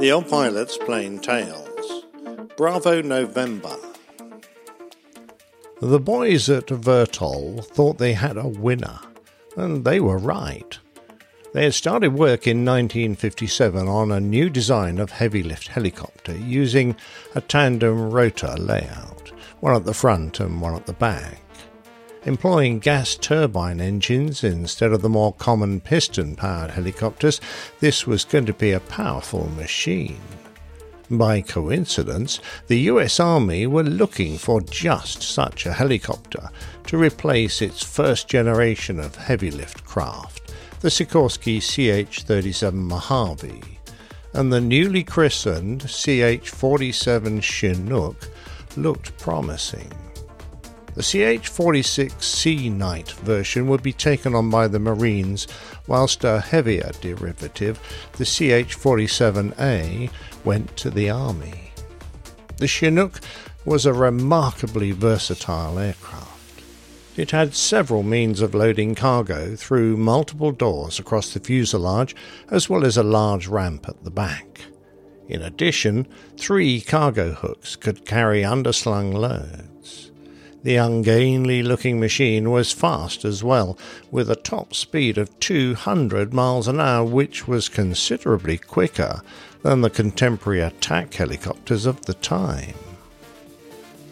The old pilots plain tales. Bravo November. The boys at Vertol thought they had a winner, and they were right. They had started work in 1957 on a new design of heavy lift helicopter using a tandem rotor layout, one at the front and one at the back. Employing gas turbine engines instead of the more common piston powered helicopters, this was going to be a powerful machine. By coincidence, the US Army were looking for just such a helicopter to replace its first generation of heavy lift craft, the Sikorsky CH 37 Mojave, and the newly christened CH 47 Chinook looked promising. The CH 46 Sea Knight version would be taken on by the Marines, whilst a heavier derivative, the CH 47A, went to the Army. The Chinook was a remarkably versatile aircraft. It had several means of loading cargo through multiple doors across the fuselage, as well as a large ramp at the back. In addition, three cargo hooks could carry underslung loads. The ungainly looking machine was fast as well, with a top speed of 200 miles an hour, which was considerably quicker than the contemporary attack helicopters of the time.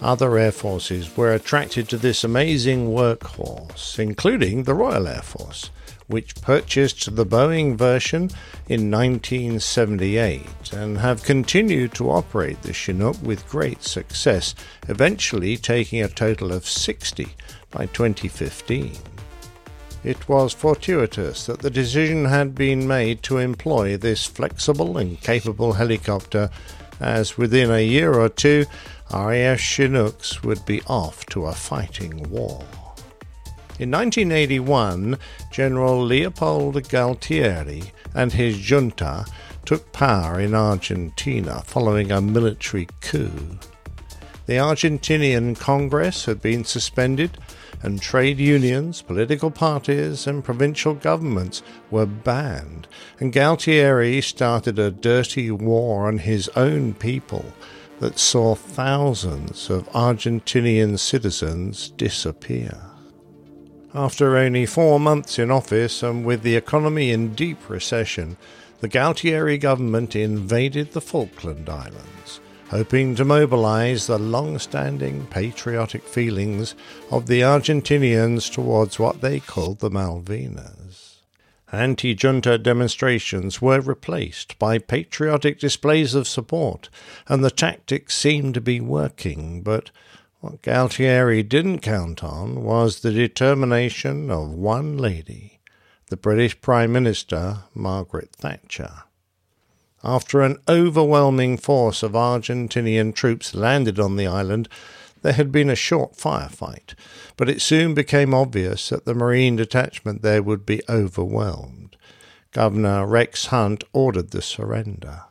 Other air forces were attracted to this amazing workhorse, including the Royal Air Force, which purchased the Boeing version in 1978 and have continued to operate the Chinook with great success, eventually taking a total of 60 by 2015. It was fortuitous that the decision had been made to employ this flexible and capable helicopter, as within a year or two, RAF Chinooks would be off to a fighting war. In 1981, General Leopoldo Galtieri and his junta took power in Argentina following a military coup. The Argentinian Congress had been suspended and trade unions, political parties, and provincial governments were banned, and Galtieri started a dirty war on his own people that saw thousands of Argentinian citizens disappear. After only four months in office and with the economy in deep recession, the Galtieri government invaded the Falkland Islands hoping to mobilize the long standing patriotic feelings of the Argentinians towards what they called the Malvinas. Anti junta demonstrations were replaced by patriotic displays of support, and the tactics seemed to be working, but what Galtieri didn't count on was the determination of one lady, the British Prime Minister, Margaret Thatcher. After an overwhelming force of Argentinian troops landed on the island, there had been a short firefight, but it soon became obvious that the Marine detachment there would be overwhelmed. Governor Rex Hunt ordered the surrender.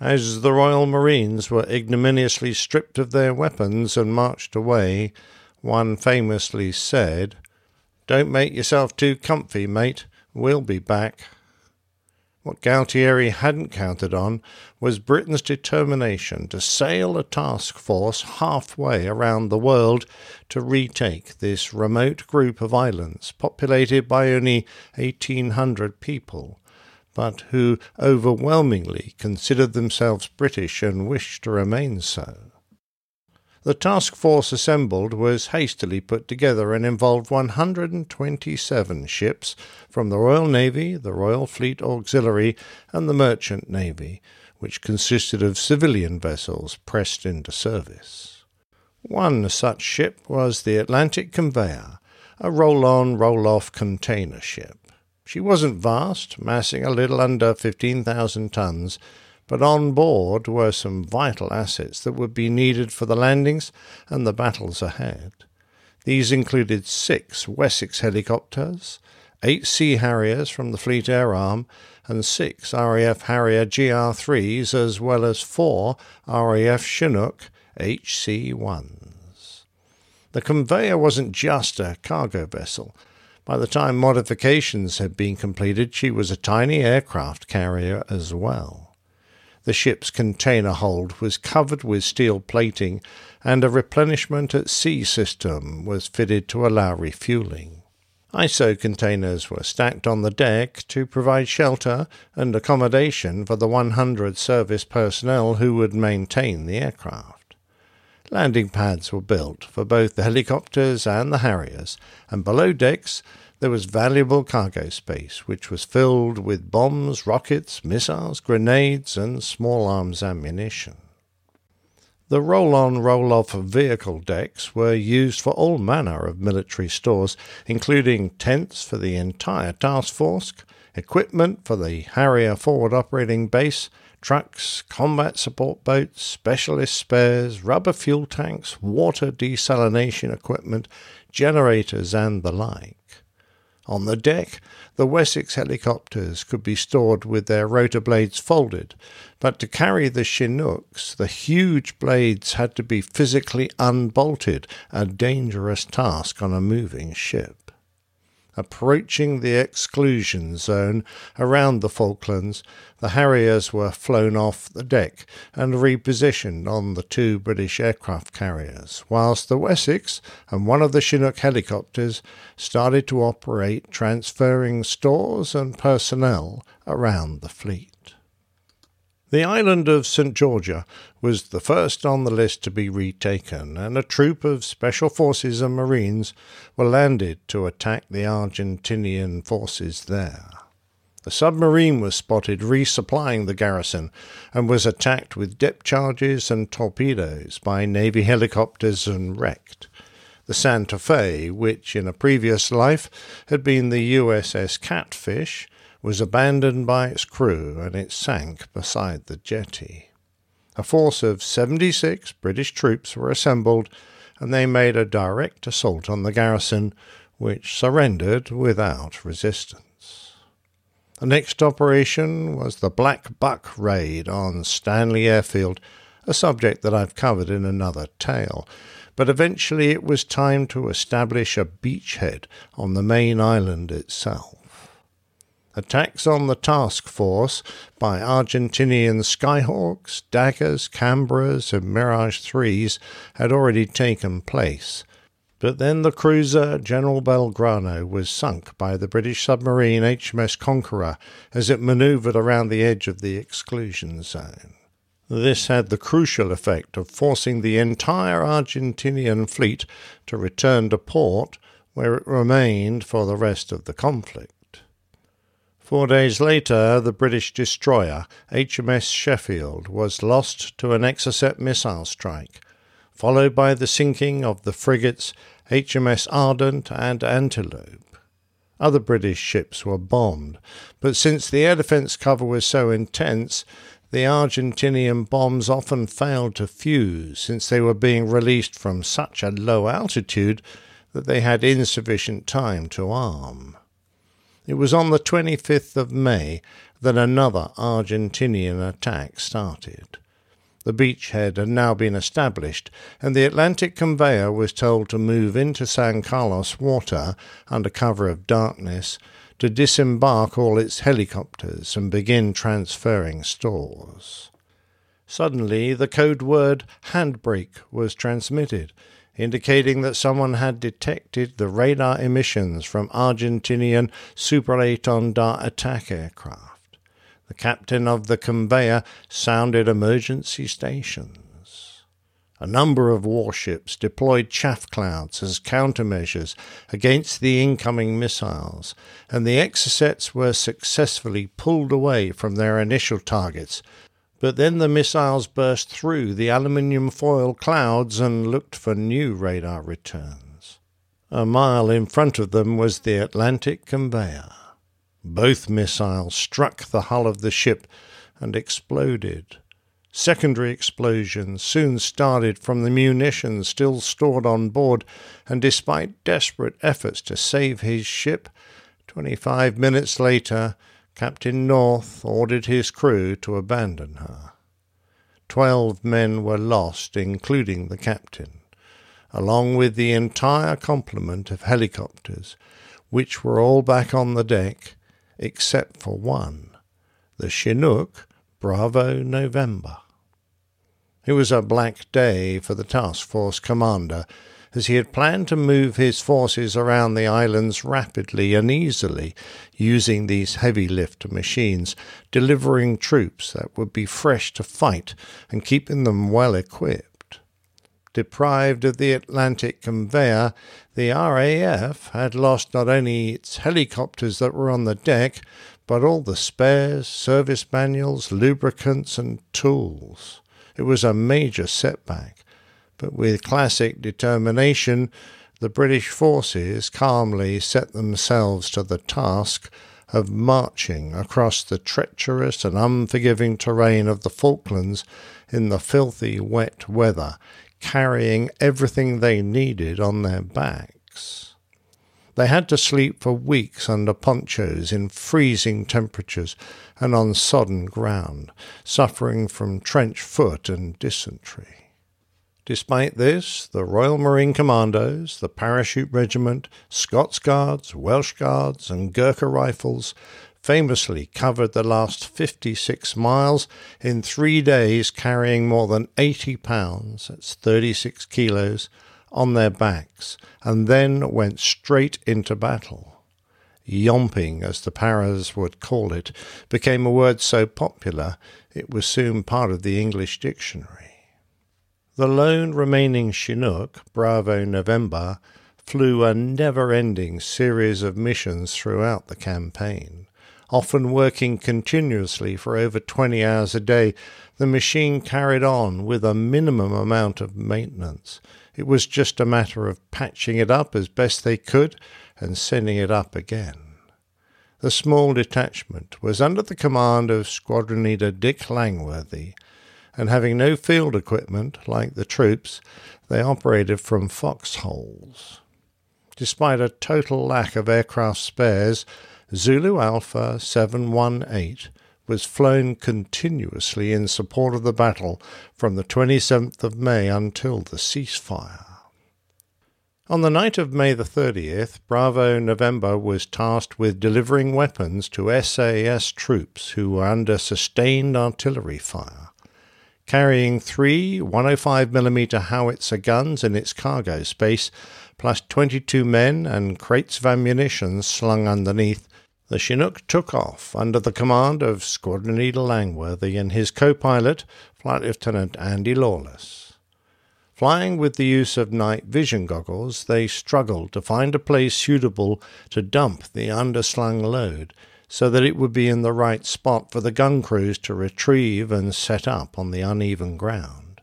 As the Royal Marines were ignominiously stripped of their weapons and marched away, one famously said, Don't make yourself too comfy, mate. We'll be back. What Galtieri hadn't counted on was Britain's determination to sail a task force halfway around the world to retake this remote group of islands populated by only 1,800 people, but who overwhelmingly considered themselves British and wished to remain so. The task force assembled was hastily put together and involved 127 ships from the Royal Navy, the Royal Fleet Auxiliary, and the Merchant Navy, which consisted of civilian vessels pressed into service. One such ship was the Atlantic Conveyor, a roll on, roll off container ship. She wasn't vast, massing a little under 15,000 tons but on board were some vital assets that would be needed for the landings and the battles ahead. These included six Wessex helicopters, eight Sea Harriers from the Fleet Air Arm, and six RAF Harrier GR3s, as well as four RAF Chinook HC 1s. The conveyor wasn't just a cargo vessel. By the time modifications had been completed, she was a tiny aircraft carrier as well. The ship's container hold was covered with steel plating, and a replenishment at sea system was fitted to allow refueling. ISO containers were stacked on the deck to provide shelter and accommodation for the 100 service personnel who would maintain the aircraft. Landing pads were built for both the helicopters and the Harriers, and below decks there was valuable cargo space, which was filled with bombs, rockets, missiles, grenades, and small arms ammunition. The roll on roll off vehicle decks were used for all manner of military stores, including tents for the entire task force, equipment for the Harrier forward operating base, trucks, combat support boats, specialist spares, rubber fuel tanks, water desalination equipment, generators, and the like. On the deck, the Wessex helicopters could be stored with their rotor blades folded, but to carry the Chinooks, the huge blades had to be physically unbolted, a dangerous task on a moving ship approaching the exclusion zone around the Falklands, the Harriers were flown off the deck and repositioned on the two British aircraft carriers, whilst the Wessex and one of the Chinook helicopters started to operate, transferring stores and personnel around the fleet. The island of St. Georgia was the first on the list to be retaken, and a troop of Special Forces and Marines were landed to attack the Argentinian forces there. The submarine was spotted resupplying the garrison and was attacked with depth charges and torpedoes by Navy helicopters and wrecked. The Santa Fe, which in a previous life had been the USS Catfish, was abandoned by its crew and it sank beside the jetty. A force of 76 British troops were assembled and they made a direct assault on the garrison, which surrendered without resistance. The next operation was the Black Buck raid on Stanley Airfield, a subject that I've covered in another tale. But eventually it was time to establish a beachhead on the main island itself. Attacks on the task force by Argentinian Skyhawks, Daggers, Canberras, and Mirage 3s had already taken place. But then the cruiser General Belgrano was sunk by the British submarine HMS Conqueror as it manoeuvred around the edge of the exclusion zone. This had the crucial effect of forcing the entire Argentinian fleet to return to port, where it remained for the rest of the conflict. Four days later, the British destroyer HMS Sheffield was lost to an Exocet missile strike, followed by the sinking of the frigates HMS Ardent and Antelope. Other British ships were bombed, but since the air defence cover was so intense, the Argentinian bombs often failed to fuse since they were being released from such a low altitude that they had insufficient time to arm. It was on the 25th of May that another Argentinian attack started. The beachhead had now been established, and the Atlantic conveyor was told to move into San Carlos water under cover of darkness to disembark all its helicopters and begin transferring stores. Suddenly, the code word handbrake was transmitted, indicating that someone had detected the radar emissions from Argentinian Super Étendard attack aircraft. The captain of the conveyor sounded emergency stations. A number of warships deployed chaff clouds as countermeasures against the incoming missiles, and the Exocets were successfully pulled away from their initial targets but then the missiles burst through the aluminium foil clouds and looked for new radar returns. A mile in front of them was the Atlantic conveyor. Both missiles struck the hull of the ship and exploded. Secondary explosions soon started from the munitions still stored on board, and despite desperate efforts to save his ship, twenty five minutes later, Captain North ordered his crew to abandon her. Twelve men were lost, including the captain, along with the entire complement of helicopters, which were all back on the deck, except for one. The Chinook, Bravo November. It was a black day for the task force commander, as he had planned to move his forces around the islands rapidly and easily, using these heavy lift machines, delivering troops that would be fresh to fight and keeping them well equipped. Deprived of the Atlantic conveyor, the RAF had lost not only its helicopters that were on the deck, but all the spares, service manuals, lubricants, and tools. It was a major setback, but with classic determination, the British forces calmly set themselves to the task of marching across the treacherous and unforgiving terrain of the Falklands in the filthy wet weather, carrying everything they needed on their backs. They had to sleep for weeks under ponchos in freezing temperatures and on sodden ground, suffering from trench foot and dysentery. Despite this, the Royal Marine Commandos, the Parachute Regiment, Scots Guards, Welsh Guards, and Gurkha Rifles famously covered the last 56 miles in three days, carrying more than 80 pounds, that's 36 kilos, on their backs and then went straight into battle. Yomping, as the paras would call it, became a word so popular it was soon part of the English dictionary. The lone remaining Chinook, Bravo November, flew a never ending series of missions throughout the campaign. Often working continuously for over 20 hours a day, the machine carried on with a minimum amount of maintenance, it was just a matter of patching it up as best they could and sending it up again. The small detachment was under the command of Squadron Leader Dick Langworthy, and having no field equipment like the troops, they operated from foxholes. Despite a total lack of aircraft spares, Zulu Alpha 718 was flown continuously in support of the battle from the 27th of May until the ceasefire. On the night of May the 30th, Bravo November was tasked with delivering weapons to SAS troops who were under sustained artillery fire. Carrying three 105mm howitzer guns in its cargo space, plus 22 men and crates of ammunition slung underneath, the Chinook took off under the command of Squadron Leader Langworthy and his co pilot, Flight Lieutenant Andy Lawless. Flying with the use of night vision goggles, they struggled to find a place suitable to dump the underslung load so that it would be in the right spot for the gun crews to retrieve and set up on the uneven ground.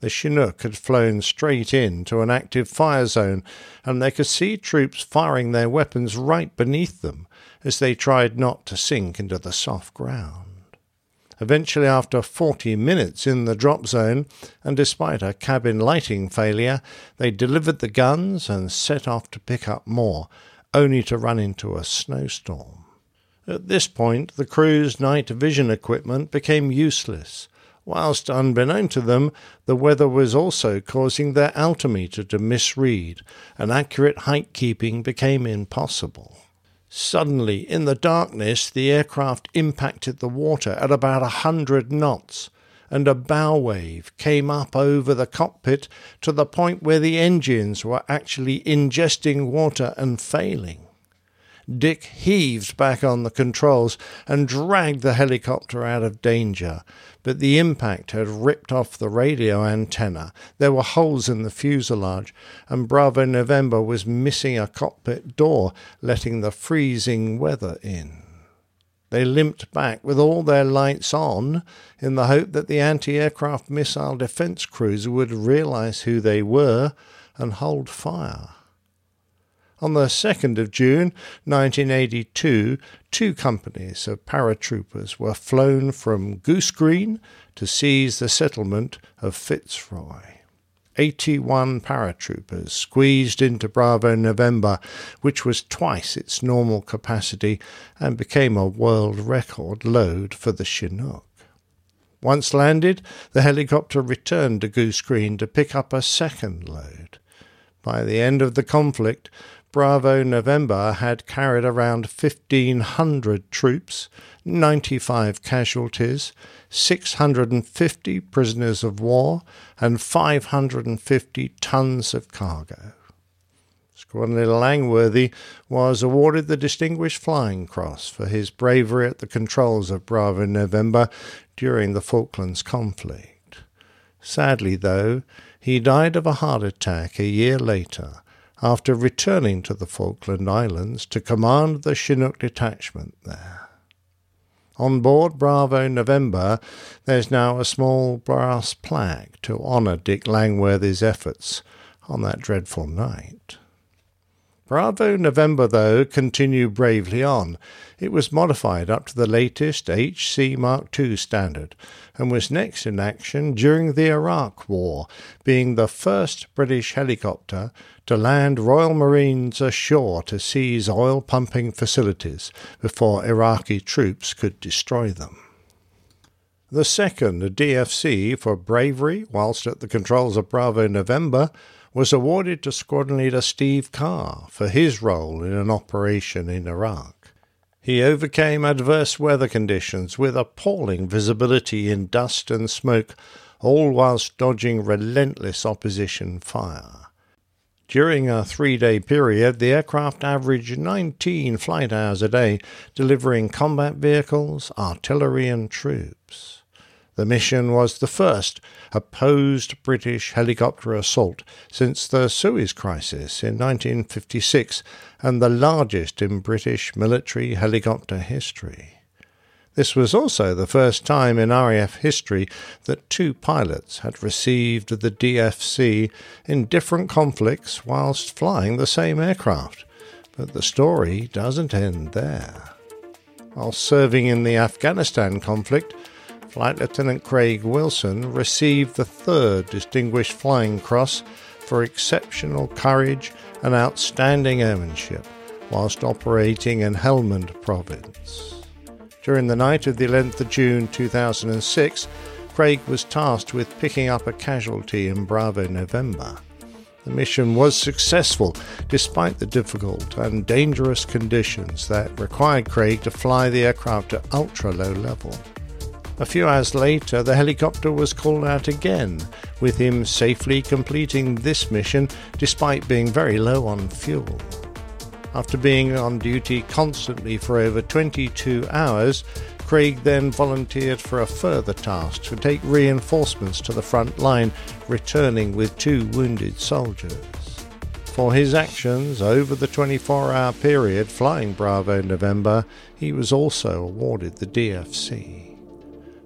The Chinook had flown straight into an active fire zone, and they could see troops firing their weapons right beneath them as they tried not to sink into the soft ground. Eventually, after 40 minutes in the drop zone, and despite a cabin lighting failure, they delivered the guns and set off to pick up more, only to run into a snowstorm. At this point, the crew's night vision equipment became useless, whilst unbeknown to them, the weather was also causing their altimeter to misread, and accurate height keeping became impossible. Suddenly, in the darkness, the aircraft impacted the water at about a hundred knots, and a bow wave came up over the cockpit to the point where the engines were actually ingesting water and failing. Dick heaved back on the controls and dragged the helicopter out of danger, but the impact had ripped off the radio antenna. There were holes in the fuselage, and Bravo November was missing a cockpit door, letting the freezing weather in. They limped back with all their lights on in the hope that the anti aircraft missile defense cruiser would realize who they were and hold fire. On the 2nd of June 1982, two companies of paratroopers were flown from Goose Green to seize the settlement of Fitzroy. 81 paratroopers squeezed into Bravo November, which was twice its normal capacity and became a world record load for the Chinook. Once landed, the helicopter returned to Goose Green to pick up a second load. By the end of the conflict, Bravo November had carried around 1,500 troops, 95 casualties, 650 prisoners of war, and 550 tons of cargo. Squadron Langworthy was awarded the Distinguished Flying Cross for his bravery at the controls of Bravo November during the Falklands conflict. Sadly, though, he died of a heart attack a year later after returning to the Falkland Islands to command the Chinook detachment there. On board Bravo November, there's now a small brass plaque to honour Dick Langworthy's efforts on that dreadful night. Bravo November, though, continued bravely on. It was modified up to the latest HC Mark II standard and was next in action during the Iraq War, being the first British helicopter to land Royal Marines ashore to seize oil pumping facilities before Iraqi troops could destroy them. The second, DFC, for bravery whilst at the controls of Bravo November, was awarded to Squadron Leader Steve Carr for his role in an operation in Iraq. He overcame adverse weather conditions with appalling visibility in dust and smoke, all whilst dodging relentless opposition fire. During a three day period, the aircraft averaged 19 flight hours a day, delivering combat vehicles, artillery, and troops. The mission was the first opposed British helicopter assault since the Suez Crisis in 1956 and the largest in British military helicopter history. This was also the first time in RAF history that two pilots had received the DFC in different conflicts whilst flying the same aircraft. But the story doesn't end there. While serving in the Afghanistan conflict, Flight Lieutenant Craig Wilson received the third Distinguished Flying Cross for exceptional courage and outstanding airmanship whilst operating in Helmand Province. During the night of the 11th of June 2006, Craig was tasked with picking up a casualty in Bravo November. The mission was successful despite the difficult and dangerous conditions that required Craig to fly the aircraft at ultra low level. A few hours later, the helicopter was called out again, with him safely completing this mission despite being very low on fuel. After being on duty constantly for over 22 hours, Craig then volunteered for a further task to take reinforcements to the front line, returning with two wounded soldiers. For his actions over the 24 hour period flying Bravo November, he was also awarded the DFC.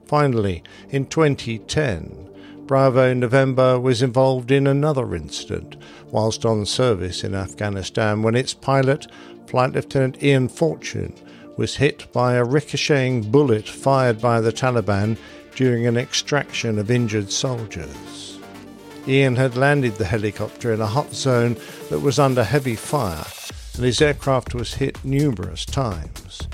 Finally, in 2010, Bravo November was involved in another incident whilst on service in Afghanistan when its pilot, Flight Lieutenant Ian Fortune, was hit by a ricocheting bullet fired by the Taliban during an extraction of injured soldiers. Ian had landed the helicopter in a hot zone that was under heavy fire, and his aircraft was hit numerous times.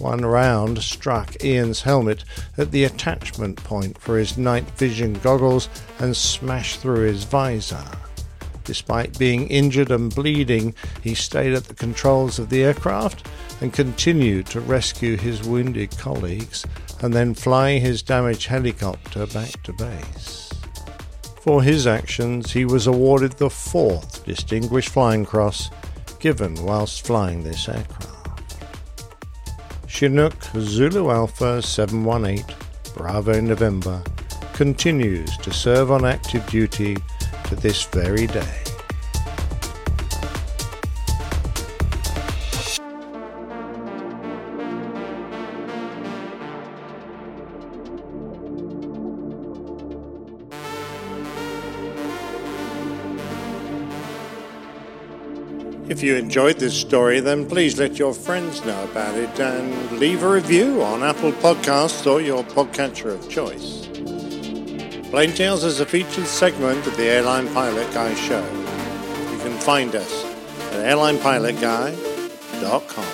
One round struck Ian's helmet at the attachment point for his night vision goggles and smashed through his visor. Despite being injured and bleeding, he stayed at the controls of the aircraft and continued to rescue his wounded colleagues and then fly his damaged helicopter back to base. For his actions, he was awarded the fourth Distinguished Flying Cross given whilst flying this aircraft. Chinook Zulu Alpha 718 Bravo November continues to serve on active duty to this very day. If you enjoyed this story, then please let your friends know about it and leave a review on Apple Podcasts or your podcatcher of choice. Plain Tales is a featured segment of the Airline Pilot Guy show. You can find us at airlinepilotguy.com.